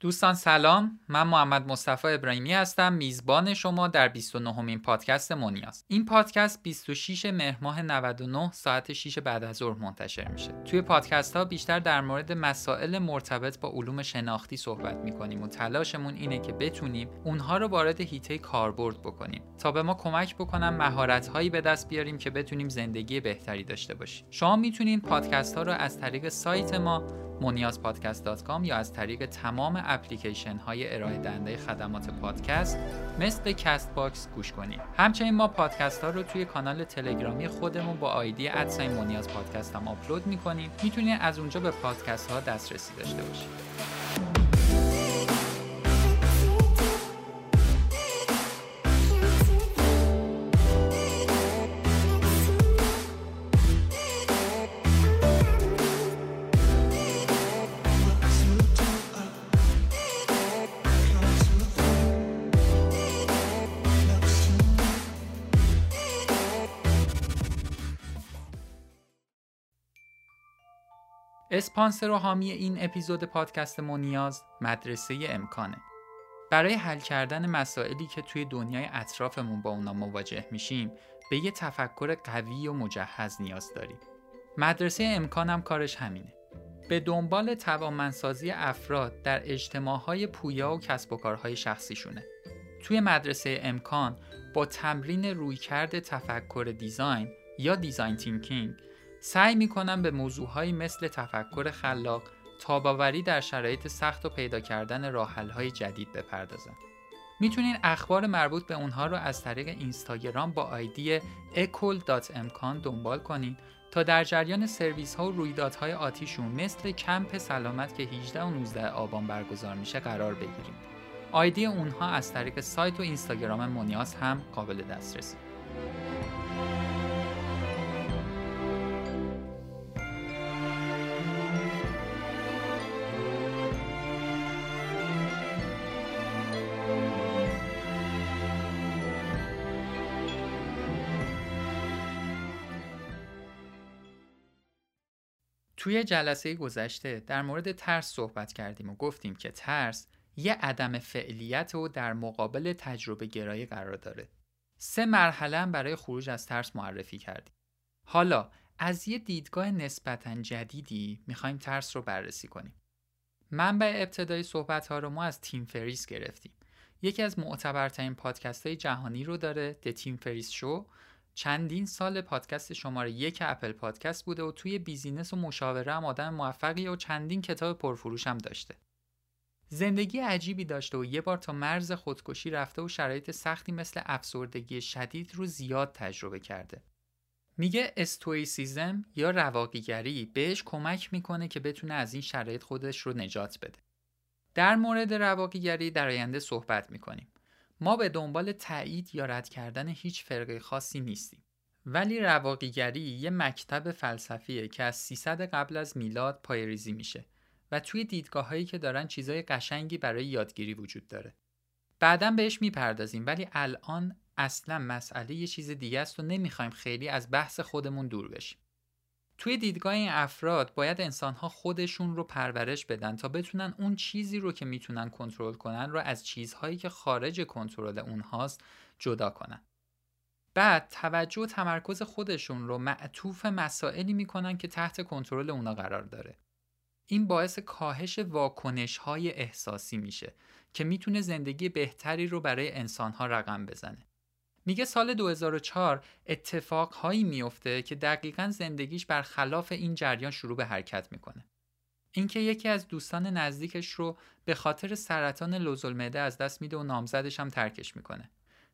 دوستان سلام من محمد مصطفی ابراهیمی هستم میزبان شما در 29 امین پادکست مونیاز این پادکست 26 مهر ماه 99 ساعت 6 بعد از ظهر منتشر میشه. توی پادکست ها بیشتر در مورد مسائل مرتبط با علوم شناختی صحبت می‌کنیم و تلاشمون اینه که بتونیم اونها رو وارد هیته کاربرد بکنیم تا به ما کمک بکنن مهارت هایی به دست بیاریم که بتونیم زندگی بهتری داشته باشیم. شما می‌تونید پادکست ها رو از طریق سایت ما moniazpodcast.com یا از طریق تمام اپلیکیشن های ارائه دهنده خدمات پادکست مثل Castbox گوش کنید. همچنین ما پادکست ها رو توی کانال تلگرامی خودمون با آیدی @simoniaspodcast هم آپلود می‌کنیم. می‌تونید از اونجا به پادکست ها دسترسی داشته باشید. اسپانسر و حامی این اپیزود پادکست مونیاز مدرسه امکانه. برای حل کردن مسائلی که توی دنیای اطرافمون با اونا مواجه میشیم به یه تفکر قوی و مجهز نیاز داریم. مدرسه امکانم کارش همینه. به دنبال توانمندسازی افراد در اجتماعهای پویا و کسب و کارهای شخصیشونه. توی مدرسه امکان با تمرین رویکرد تفکر دیزاین یا design thinking سعی می‌کنم به موضوعهایی مثل تفکر خلاق، تاب‌آوری در شرایط سخت و پیدا کردن راه‌حل‌های جدید بپردازم. می‌تونین اخبار مربوط به اونها رو از طریق اینستاگرام با آیدی ecol.mkan دنبال کنین تا در جریان سرویس ها و رویدادهای آتیشون مثل کمپ سلامت که 18 و 19 آبان برگزار میشه قرار بگیرین. آیدی اونها از طریق سایت و اینستاگرام مونیاس هم قابل دسترسی. توی جلسه گذشته در مورد ترس صحبت کردیم و گفتیم که ترس یه عدم فعلیته و در مقابل تجربه گرایی قرار داره. سه مرحله برای خروج از ترس معرفی کردیم. حالا از یه دیدگاه نسبتا جدیدی می‌خوایم ترس رو بررسی کنیم. منبع ابتدای صحبت ها رو ما از تیم فریس گرفتیم. یکی از معتبرترین پادکست های جهانی رو داره The Tim Ferriss Show چندین سال پادکست شماره یک Apple Podcast بوده و توی business و مشاوره هم آدم موفقی و چندین کتاب پرفروش هم داشته. زندگی عجیبی داشته و یه بار تا مرز خودکشی رفته و شرایط سختی مثل افسردگی شدید رو زیاد تجربه کرده. میگه Stoicism یا رواقیگری بهش کمک می‌کنه که بتونه از این شرایط خودش رو نجات بده. در مورد رواقیگری در آینده صحبت می‌کنیم. ما به دنبال تایید یا رد کردن هیچ فرقه خاصی نیستیم. ولی رواقیگری یه مکتب فلسفیه که از 300 قبل از میلاد پایریزی میشه و توی دیدگاه هایی که دارن چیزای قشنگی برای یادگیری وجود داره. بعدا بهش می‌پردازیم ولی الان اصلا مسئله یه چیز دیگه است و نمی‌خوایم خیلی از بحث خودمون دور بشیم. توی دیدگاه این افراد باید انسانها خودشون رو پرورش بدن تا بتونن اون چیزی رو که می‌تونن کنترل کنن رو از چیزهایی که خارج کنترل اونهاست جدا کنن. بعد توجه و تمرکز خودشون رو معطوف مسائلی می‌کنن که تحت کنترل اونا قرار داره. این باعث کاهش واکنش های احساسی میشه که می‌تونه زندگی بهتری رو برای انسانها رقم بزنه. میگه سال 2004 اتفاقهایی میفته که دقیقا زندگیش برخلاف این جریان شروع به حرکت می‌کنه. اینکه یکی از دوستان نزدیکش رو به خاطر سرطان لوزالمعده از دست میده و نامزدش هم ترکش می‌کنه.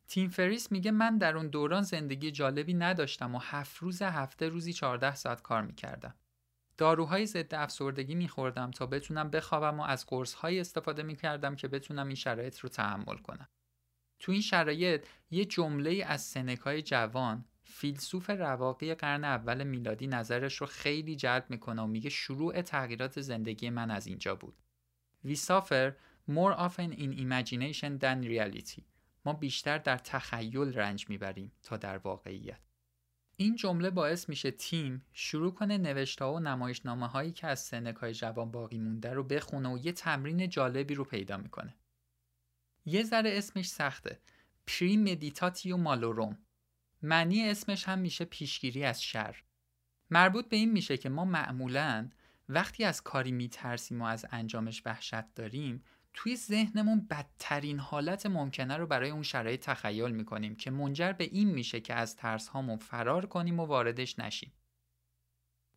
تیم فریس میگه من در اون دوران زندگی جالبی نداشتم و هفت روز هفته روزی 14 ساعت کار می‌کردم. داروهای ضد افسردگی میخوردم تا بتونم بخوابم و از قرصهایی استفاده می‌کردم که بتونم این شرایط رو تحمل کنم. تو این شرایط یه جمله از سنکای جوان فیلسوف رواقی قرن اول میلادی نظرش رو خیلی جلب می‌کنه و میگه شروع تغییرات زندگی من از اینجا بود. We suffer more often in imagination than reality. ما بیشتر در تخیل رنج می‌بریم تا در واقعیت. این جمله باعث میشه تیم شروع کنه نوشته و نمایشنامه هایی که از سنکای جوان باقی مونده رو بخونه و یه تمرین جالبی رو پیدا می‌کنه. یه ذره اسمش سخته. Premeditatio Malorum. معنی اسمش هم میشه پیشگیری از شر. مربوط به این میشه که ما معمولا وقتی از کاری میترسیم و از انجامش وحشت داریم توی ذهنمون بدترین حالت ممکنه رو برای اون شرایط تخیل می‌کنیم که منجر به این میشه که از ترس هامون فرار کنیم و واردش نشیم.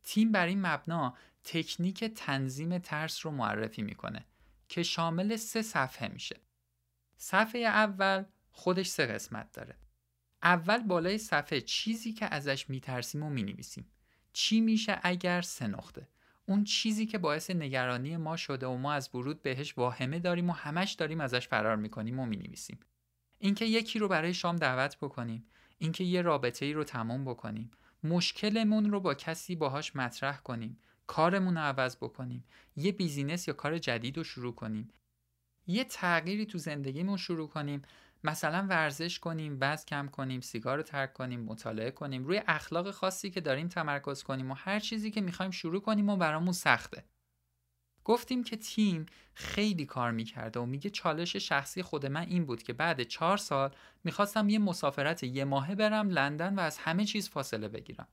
تیم بر این مبنا تکنیک تنظیم ترس رو معرفی می‌کنه که شامل سه صفحه میشه. صفحه اول خودش سه قسمت داره. اول بالای صفحه چیزی که ازش میترسیم و می‌نویسیم. چی میشه اگر سه نقطه؟ اون چیزی که باعث نگرانی ما شده و ما از ورود بهش واهمه داریم و همش داریم ازش فرار می‌کنیم و می‌نویسیم. اینکه یکی رو برای شام دعوت بکنیم. اینکه یه رابطه ای رو تمام بکنیم. مشکلمون رو با کسی باهاش مطرح کنیم. کارمون رو عوض بکنیم. یه business یا کار جدید رو شروع کنیم. یه تغییری تو زندگیمون شروع کنیم. مثلا ورزش کنیم وزن کم کنیم سیگار رو ترک کنیم مطالعه کنیم. روی اخلاق خاصی که داریم تمرکز کنیم و هر چیزی که می‌خوایم شروع کنیم و برامون سخته. گفتیم که تیم خیلی کار می‌کرده و میگه چالش شخصی خود من این بود که بعد چهار سال می‌خواستم یه مسافرت یه ماهه برم لندن و از همه چیز فاصله بگیرم.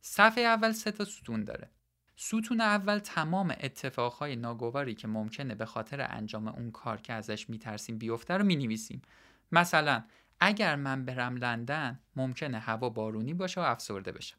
صفحه اول سه تا ستون داره. ستون اول تمام اتفاقهای ناگواری که ممکنه به خاطر انجام اون کار که ازش میترسیم بیفته رو می‌نویسیم. مثلا اگر من برم لندن ممکنه هوا بارونی باشه و افسرده بشم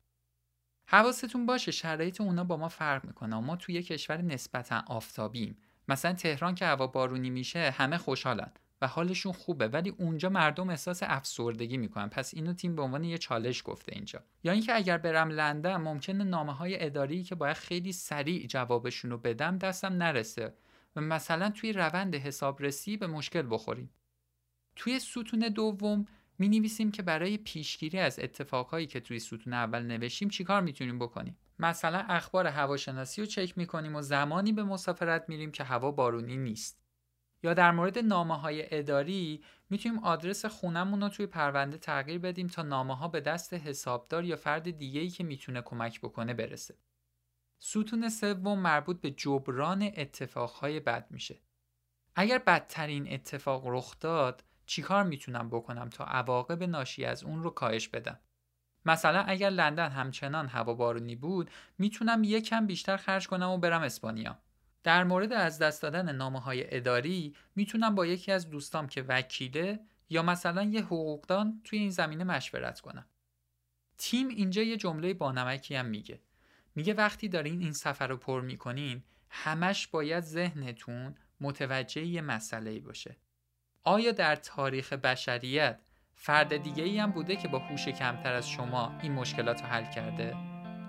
حواستون باشه شرایط اونا با ما فرق می‌کنه ما توی کشور نسبتا آفتابیم. مثلا تهران که هوا بارونی میشه همه خوشحالن. و حالشون خوبه ولی اونجا مردم احساس افسردگی می‌کنن. پس اینو تیم به عنوان یه چالش گفته اینجا. یا اینکه اگر برم لندن ممکنه نامه های اداری که باید خیلی سریع جوابشون رو بدم دستم نرسه. و مثلا توی روند حسابرسی به مشکل بخوریم. توی ستون دوم می نویسیم که برای پیشگیری از اتفاقهایی که توی ستون اول نوشیم چیکار می‌تونیم بکنیم. مثلا اخبار هواشناسی رو چک می‌کنیم و زمانی به مسافرت میریم که هوا بارونی نیست. یا در مورد نامه های اداری می‌تونیم آدرس خونمون رو توی پرونده تغییر بدیم تا نامه ها به دست حسابدار یا فرد دیگه ای که می‌تونه کمک بکنه برسه. ستون سوم مربوط به جبران اتفاقهای بد میشه. اگر بدترین اتفاق رخ داد چیکار می‌تونم بکنم تا عواقب ناشی از اون رو کاهش بدم مثلا اگر لندن همچنان هوا بارونی بود می‌تونم یکم بیشتر خرج کنم و برم اسپانیا در مورد از دست دادن نامه های اداری می‌تونم با یکی از دوستام که وکیله یا مثلا یه حقوقدان توی این زمینه مشورت کنم. تیم اینجا یه جمله بانمکی هم میگه. میگه وقتی دارین این سفر رو پر می‌کنین همش باید ذهنتون متوجه یه مسئله باشه. آیا در تاریخ بشریت فرد دیگه ای هم بوده که با هوش کمتر از شما این مشکلات رو حل کرده؟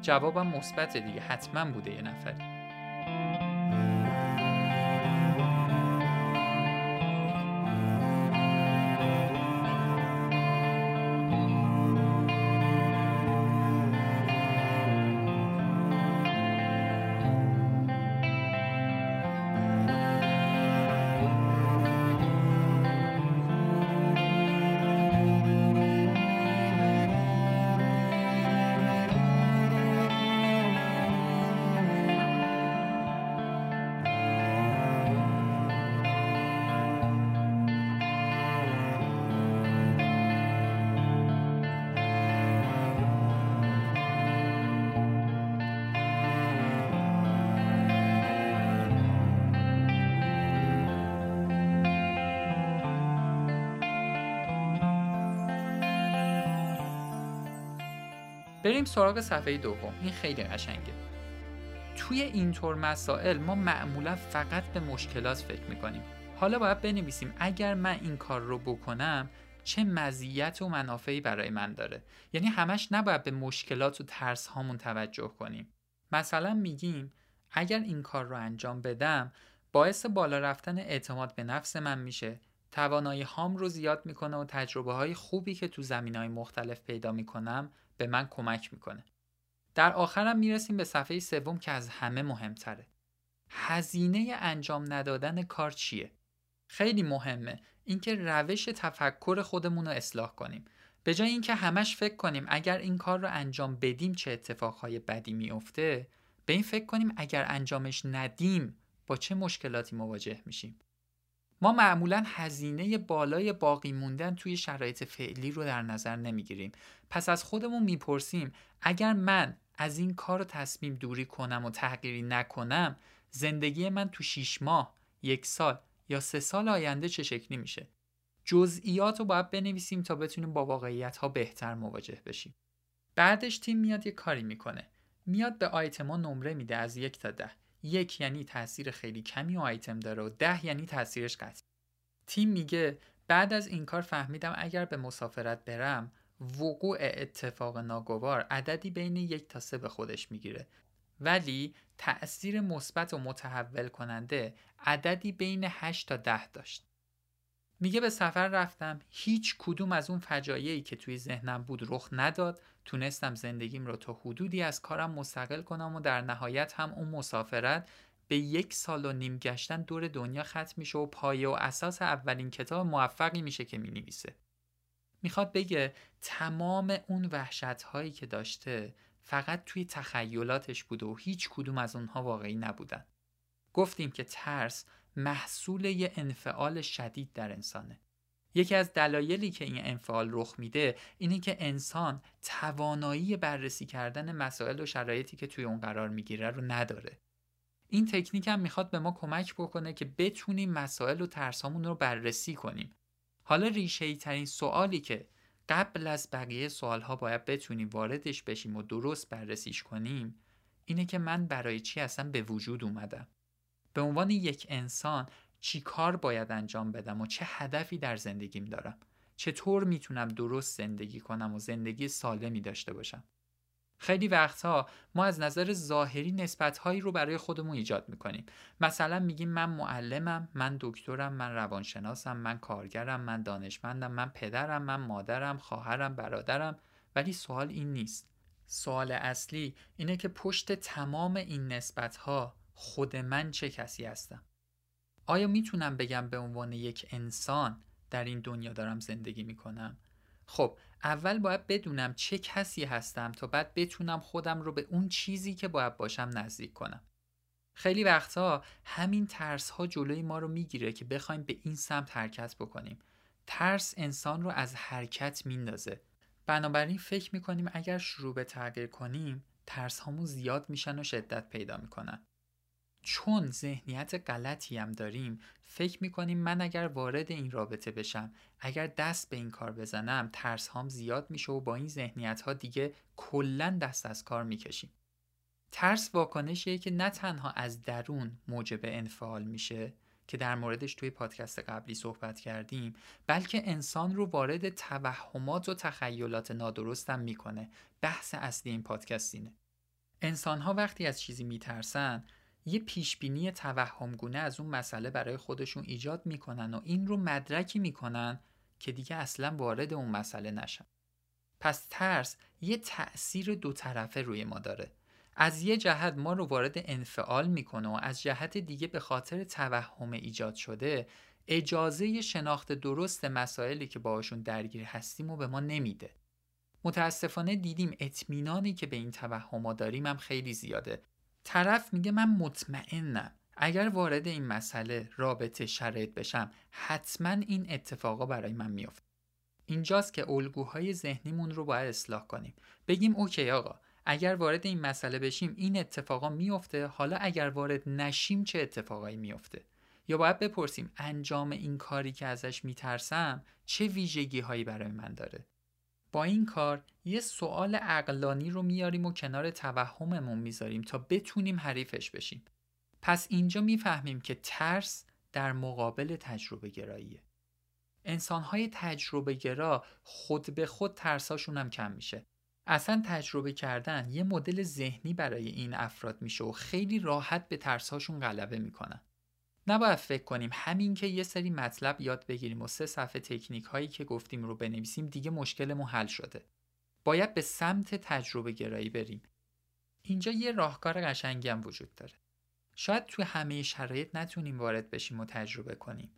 جوابم مثبت دیگه حتما بوده یه نفری. بریم سراغ صفحه دوم. این خیلی قشنگه. توی اینطور مسائل ما معمولا فقط به مشکلات فکر می‌کنیم. حالا باید بنویسیم اگر من این کار رو بکنم چه مزیت و منافعی برای من داره. یعنی همش نباید به مشکلات و ترس هامون توجه کنیم. مثلا میگیم اگر این کار رو انجام بدم باعث بالا رفتن اعتماد به نفس من میشه. توانایی هام رو زیاد می‌کنه و تجربه های خوبی که تو زمین های مختلف پیدا می‌کنم به من کمک می‌کنه. در آخرم می‌رسیم به صفحه سوم که از همه مهمتره. هزینه انجام ندادن کار چیه؟ خیلی مهمه اینکه روش تفکر خودمون رو اصلاح کنیم. به جای اینکه همش فکر کنیم اگر این کار رو انجام بدیم چه اتفاقهای بدی میافته به این فکر کنیم اگر انجامش ندیم با چه مشکلاتی مواجه میشیم. ما معمولا هزینه بالای باقی موندن توی شرایط فعلی رو در نظر نمی‌گیریم. پس از خودمون می‌پرسیم اگر من از این کار و تصمیم دوری کنم و تغییری نکنم زندگی من تو 6 ماه یک سال یا سه سال آینده چه شکلی میشه؟ جزئیات رو باید بنویسیم تا بتونیم با واقعیت ها بهتر مواجه بشیم. بعدش تیم میاد یه کاری می‌کنه. میاد به آیتما نمره میده از یک تا ده. یک یعنی تاثیر خیلی کمی و آیتم داره و ده یعنی تاثیرش قطعی. تیم میگه بعد از این کار فهمیدم اگر به مسافرت برم وقوع اتفاق ناگوار عددی بین یک تا سه به خودش می‌گیره. ولی تأثیر مثبت و متحول کننده عددی بین 8 تا 10 داشت. میگه به سفر رفتم هیچ کدوم از اون فجایعی که توی ذهنم بود رخ نداد. تونستم زندگیم رو تا حدودی از کارم مستقل کنم و در نهایت هم اون مسافرت به یک سال و نیم گشتن دور دنیا ختم میشه و پایه و اساس اولین کتاب موفقی میشه که می‌نویسه. می‌خواد بگه تمام اون وحشت هایی که داشته فقط توی تخیلاتش بوده و هیچ کدوم از اونها واقعی نبودن. گفتیم که ترس محصول یه انفعال شدید در انسانه. یکی از دلایلی که این انفعال رخ میده اینه که انسان توانایی بررسی کردن مسائل و شرایطی که توی اون قرار می‌گیره رو نداره. این تکنیک هم می‌خواد به ما کمک بکنه که بتونیم مسائل و ترسامون رو بررسی کنیم. حالا ریشه ترین سوالی که قبل از بقیه سوالها باید بتونیم واردش بشیم و درست بررسیش کنیم اینه که من برای چی اصلا به وجود اومدم به عنوان یک انسان چی کار باید انجام بدم و چه هدفی در زندگیم دارم؟ چطور می‌تونم درست زندگی کنم و زندگی سالمی داشته باشم؟ خیلی وقتها ما از نظر ظاهری نسبتهایی رو برای خودمون ایجاد می‌کنیم. مثلا میگیم من معلمم من دکترم من روانشناسم من کارگرم من دانشمندم من پدرم من مادرم خواهرم برادرم. ولی سوال این نیست. سوال اصلی اینه که پشت تمام این نسبتها خود من چه کسی هستم؟ آیا می‌تونم بگم به عنوان یک انسان در این دنیا دارم زندگی می‌کنم؟ خب اول باید بدونم چه کسی هستم تا بعد بتونم خودم رو به اون چیزی که باید باشم نزدیک کنم. خیلی وقتها همین ترس ها جلوی ما رو می‌گیره که بخوایم به این سمت حرکت بکنیم. ترس انسان رو از حرکت میندازه. بنابراین فکر می‌کنیم اگر شروع به تغییر کنیم ترس هامون زیاد میشن و شدت پیدا می‌کنن. چون ذهنیت غلطی هم داریم فکر می‌کنیم من اگر وارد این رابطه بشم اگر دست به این کار بزنم ترس هام زیاد میشه و با این ذهنیت ها دیگه کلا دست از کار می‌کشیم. ترس واکنشیه که نه تنها از درون موجب انفعال میشه که در موردش توی پادکست قبلی صحبت کردیم بلکه انسان رو وارد توهمات و تخیلات نادرستم می‌کنه. بحث اصلی این پادکست اینه. انسان ها وقتی از چیزی میترسن یه پیشبینی توهمگونه از اون مسئله برای خودشون ایجاد می‌کنن و این رو مدرکی می‌کنن که دیگه اصلا وارد اون مسئله نشن. پس ترس یه تأثیر دو طرفه روی ما داره. از یه جهت ما رو وارد انفعال می‌کنه و از جهت دیگه به خاطر توهم ایجاد شده اجازه شناخت درست مسائلی که باشون درگیر هستیم و به ما نمیده. متاسفانه دیدیم اطمینانی که به این توهما داریم هم خیلی زیاده طرف میگه من مطمئنم. اگر وارد این مسئله رابطه شرایط بشم حتما این اتفاقا برای من میافته. اینجاست که الگوهای ذهنیمون رو باید اصلاح کنیم. بگیم اوکی آقا اگر وارد این مسئله بشیم این اتفاقا میفته حالا اگر وارد نشیم چه اتفاقایی میفته یا باید بپرسیم انجام این کاری که ازش میترسم چه ویژگی هایی برای من داره؟ با این کار یه سوال عقلانی رو میاریم و کنار توهممون می‌ذاریم تا بتونیم حریفش بشیم. پس اینجا می‌فهمیم که ترس در مقابل تجربه گراییه. انسانهای تجربه گرا خود به خود ترساشون هم کم میشه. اصلا تجربه کردن یه مدل ذهنی برای این افراد میشه و خیلی راحت به ترساشون غلبه می‌کنن. نباید فکر کنیم همین که یه سری مطلب یاد بگیریم و سه صفحه تکنیک هایی که گفتیم رو بنویسیم دیگه مشکلمون حل شده. باید به سمت تجربه گرایی بریم. اینجا یه راهکار قشنگی هم وجود داره. شاید تو همه شرایط نتونیم وارد بشیم و تجربه کنیم.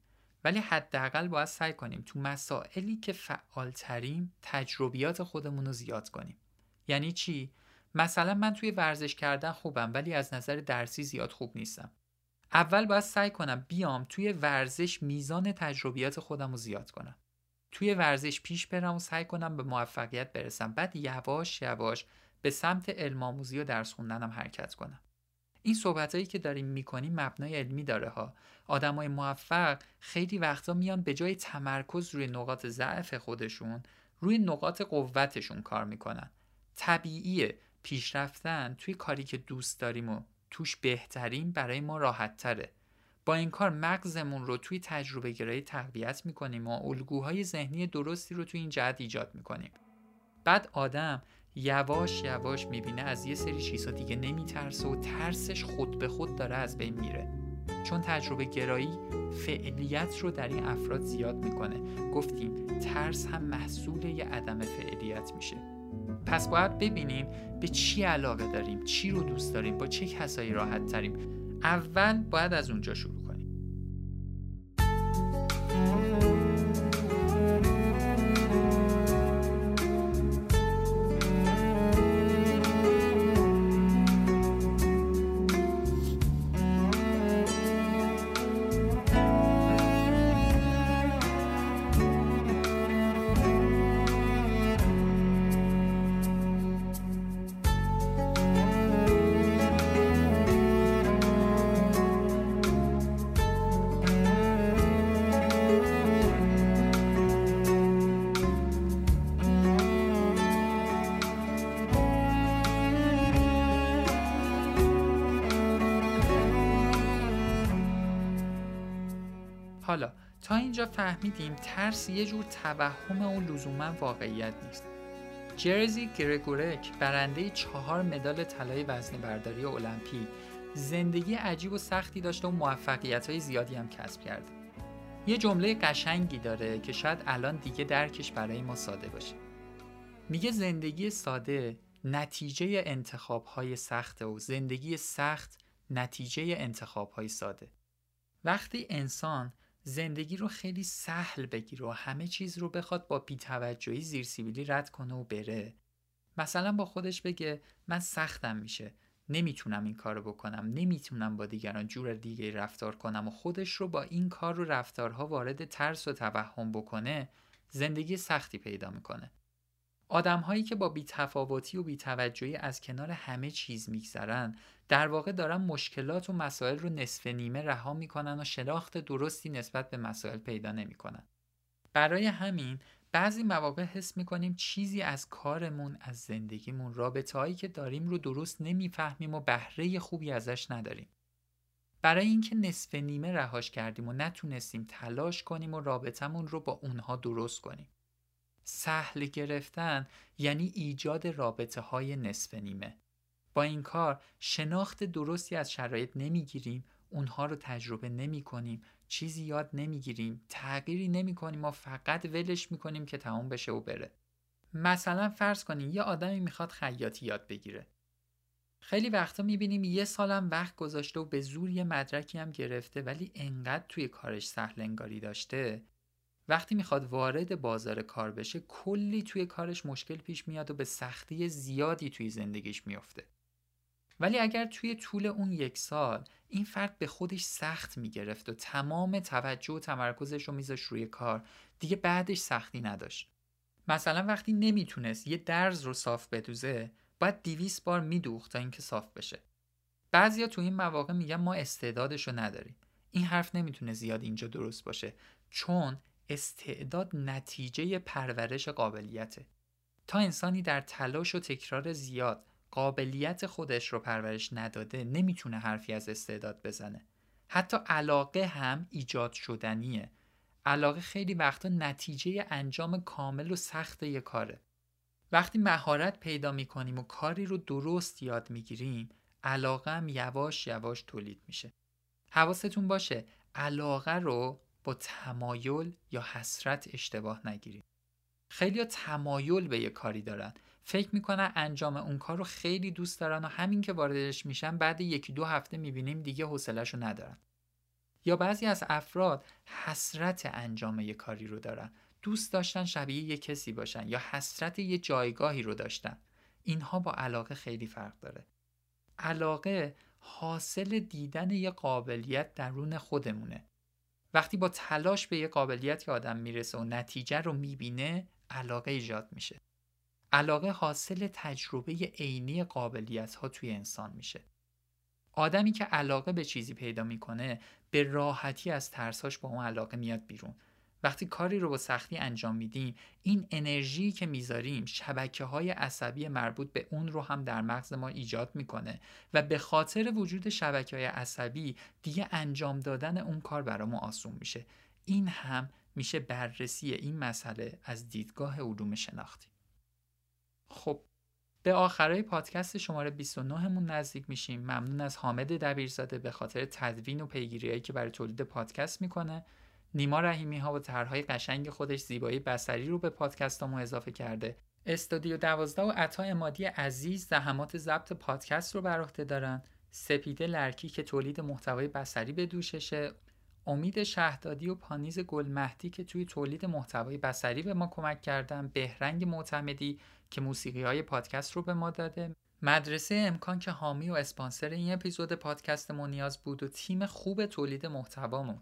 ولی حداقل باید سعی کنیم تو مسائلی که فعالتریم تجربیات خودمون رو زیاد کنیم یعنی چی مثلا من توی ورزش کردن خوبم ولی از نظر درسی زیاد خوب نیستم اول باید سعی کنم بیام توی ورزش میزان تجربیات خودم رو زیاد کنم. توی ورزش پیش برم و سعی کنم به موفقیت برسم. بعد یواش یواش به سمت علم آموزی و درس خوندنم حرکت کنم. این صحبتهایی که داریم می‌کنیم مبنای علمی داره ها. آدمای موفق خیلی وقتا میان به جای تمرکز روی نقاط ضعف خودشون روی نقاط قوتشون کار می‌کنن. طبیعیه پیشرفتن توی کاری که دوست داریم و توش بهترین برای ما راحت تره با این کار مغزمون رو توی تجربه گرایی تقویت می‌کنیم و الگوهای ذهنی درستی رو توی این جهت ایجاد می‌کنیم. بعد آدم یواش یواش می‌بینه از یه سری چیزها دیگه نمیترسه و ترسش خود به خود داره از بین میره. چون تجربه گرایی فعلیت رو در این افراد زیاد می‌کنه. گفتیم ترس هم محصول یه عدم فعلیت میشه. پس باید ببینیم به چی علاقه داریم چی رو دوست داریم با چه کسایی راحت تریم اول باید از اونجا شروع تا اینجا فهمیدیم ترس یه جور توهم و لزوما واقعیت نیست. جرزی گرگورک برنده چهار مدال طلای وزن برداری المپیک زندگی عجیب و سختی داشته و موفقیت های زیادی هم کسب کرده یه جمله قشنگی داره که شاید الان دیگه درکش برای ما ساده باشه. میگه زندگی ساده نتیجه انتخاب های سخته و زندگی سخت نتیجه انتخاب های ساده. وقتی انسان زندگی رو خیلی سهل بگیره و همه چیز رو بخواد با بیتوجهی زیر سیبیلی رد کنه و بره. مثلا با خودش بگه من سختم میشه نمی‌تونم این کارو بکنم نمی‌تونم با دیگران جور دیگه رفتار کنم و خودش رو با این کار رو رفتارها وارد ترس و توهم بکنه زندگی سختی پیدا می‌کنه. آدم هایی که با بیتفاوتی و بیتوجهی از کنار همه چیز میگذرن در واقع دارن مشکلات و مسائل رو نصف نیمه رها می‌کنن و شناخت درستی نسبت به مسائل پیدا نمی‌کنن. برای همین بعضی مواقع حس می‌کنیم چیزی از کارمون از زندگیمون رابطه هایی که داریم رو درست نمی‌فهمیم و بهره خوبی ازش نداریم. برای اینکه نصف نیمه رهاش کردیم و نتونستیم تلاش کنیم و رابطمون رو با اونها درست کنیم. سهل گرفتن یعنی ایجاد رابطه های نصف نیمه. با این کار شناخت درستی از شرایط نمی‌گیریم اونها رو تجربه نمی کنیم چیزی یاد نمی‌گیریم تغییری نمی کنیم و فقط ولش می کنیم که تمام بشه و بره. مثلا فرض کنیم یه آدمی می‌خواد خیاطی یاد بگیره. خیلی وقتا می‌بینیم یه سالم وقت گذاشته و به زور یه مدرکی هم گرفته ولی انقدر توی کارش سهل انگاری داشته. وقتی می‌خواد وارد بازار کار بشه کلی توی کارش مشکل پیش میاد و به سختی زیادی توی زندگیش میافته. ولی اگر توی طول اون یک سال این فرد به خودش سخت می‌گرفت و تمام توجه و تمرکزش رو میذاشت روی کار دیگه بعدش سختی نداشت. مثلا وقتی نمی‌تونست یه درز رو صاف بدوزه باید دیویس بار میدوخت تا اینکه صاف بشه. بعضیا تو این مواقع میگن ما استعدادش رو نداریم. این حرف نمی‌تونه زیاد اینجا درست باشه. چون استعداد نتیجه پرورش قابلیته. تا انسانی در تلاش و تکرار زیاد قابلیت خودش رو پرورش نداده نمی‌تونه حرفی از استعداد بزنه. حتی علاقه هم ایجاد شدنیه. علاقه خیلی وقتا نتیجه انجام کامل و سخت یه کاره. وقتی مهارت پیدا می‌کنیم و کاری رو درست یاد می‌گیریم علاقه هم یواش یواش تولید میشه. حواستون باشه علاقه رو با تمایل یا حسرت اشتباه نگیریم خیلی تمایل به یه کاری دارن. فکر می‌کنن انجام اون کار رو خیلی دوست دارن و همین که واردش میشن بعد یکی دو هفته می‌بینیم دیگه حوصلهشو ندارن. یا بعضی از افراد حسرت انجام یه کاری رو دارن. دوست داشتن شبیه یه کسی باشن یا حسرت یه جایگاهی رو داشتن. اینها با علاقه خیلی فرق داره. علاقه حاصل دیدن یه قابلیت درون خودمونه. وقتی با تلاش به یه قابلیت که آدم می‌رسه و نتیجه رو می‌بینه علاقه ایجاد میشه. علاقه حاصل تجربه عینی قابلیت ها توی انسان میشه. آدمی که علاقه به چیزی پیدا می‌کنه به راحتی از ترساش با اون علاقه میاد بیرون. وقتی کاری رو با سختی انجام میدیم این انرژی که می‌ذاریم شبکه های عصبی مربوط به اون رو هم در مغز ما ایجاد می‌کنه و به خاطر وجود شبکه های عصبی دیگه انجام دادن اون کار برامون آسون میشه. این هم میشه بررسی این مسئله از دیدگاه علوم شناختی. خب به آخرای پادکست شماره 29 مون نزدیک میشیم. ممنون از حامد دبیرزاده به خاطر تدوین و پیگیریهایی که برای تولید پادکست می‌کنه. نیما رحیمی ها با طرحهای قشنگ خودش زیبایی بسری رو به پادکستامو اضافه کرده. استودیو دوازده و عطا امادی عزیز زحمات ضبط پادکست رو بر عهده دارن. سپیده لرکی که تولید محتوای بسری به دوششه. امید شهدادی و پانیز گلمهدی که توی تولید محتوای بسری به ما کمک کردن. بهرنگ معتمدی که موسیقی های پادکست رو به ما داده. مدرسه امکان که حامی و اسپانسر این اپیزود پادکست نیاز بود و تیم خوب تولید محتوامون.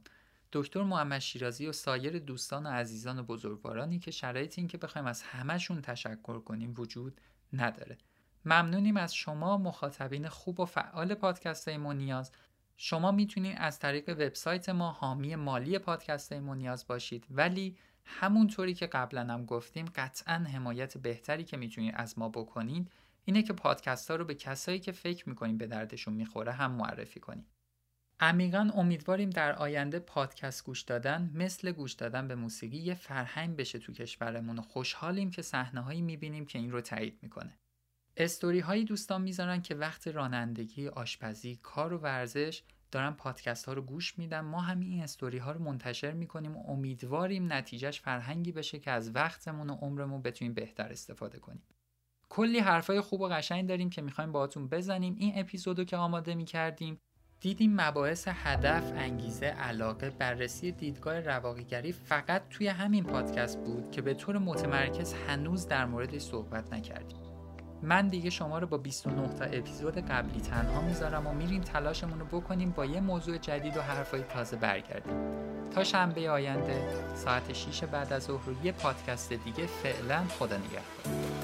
دکتر محمد شیرازی و سایر دوستان و عزیزان و بزرگوارانی که شرایط این که بخوایم از همهشون تشکر کنیم وجود نداره. ممنونیم از شما مخاطبین خوب و فعال پادکست نیاز. شما می‌تونید از طریق وبسایت ما حامی مالی پادکست نیاز باشید. ولی همونطوری که قبلا هم گفتیم قطعا حمایت بهتری که می‌تونید از ما بکنید اینه که پادکست ها رو به کسایی که فکر می‌کنیم به دردشون می‌خوره هم معرفی کنید. عمیقا امیدواریم در آینده پادکست گوش دادن مثل گوش دادن به موسیقی یه فرهنگ بشه تو کشورمون و خوشحالیم که صحنه هایی می‌بینیم که این رو تایید می‌کنه. استوری هایی دوستان می‌ذارن که وقت رانندگی، آشپزی، کار و ورزش دارن پادکست ها رو گوش میدن ما همین این استوری ها رو منتشر می‌کنیم و امیدواریم نتیجهش فرهنگی بشه که از وقتمون و عمرمون بتونیم بهتر استفاده کنیم. کلی حرفای خوب و قشنگ داریم که می‌خوایم باهاتون بزنیم این اپیزودو که آماده می‌کردیم دیدیم مباحث هدف، انگیزه، علاقه، بررسی دیدگاه رواقیگری فقط توی همین پادکست بود که به طور متمرکز هنوز در موردش صحبت نکردیم. من دیگه شما رو با 29 تا اپیزود قبلی تنها می‌ذارم و میریم تلاشمون رو بکنیم با یه موضوع جدید و حرفای تازه برگردیم. تا شنبه آینده ساعت 6 بعد از ظهر یه پادکست دیگه فعلا خدا نگهدار.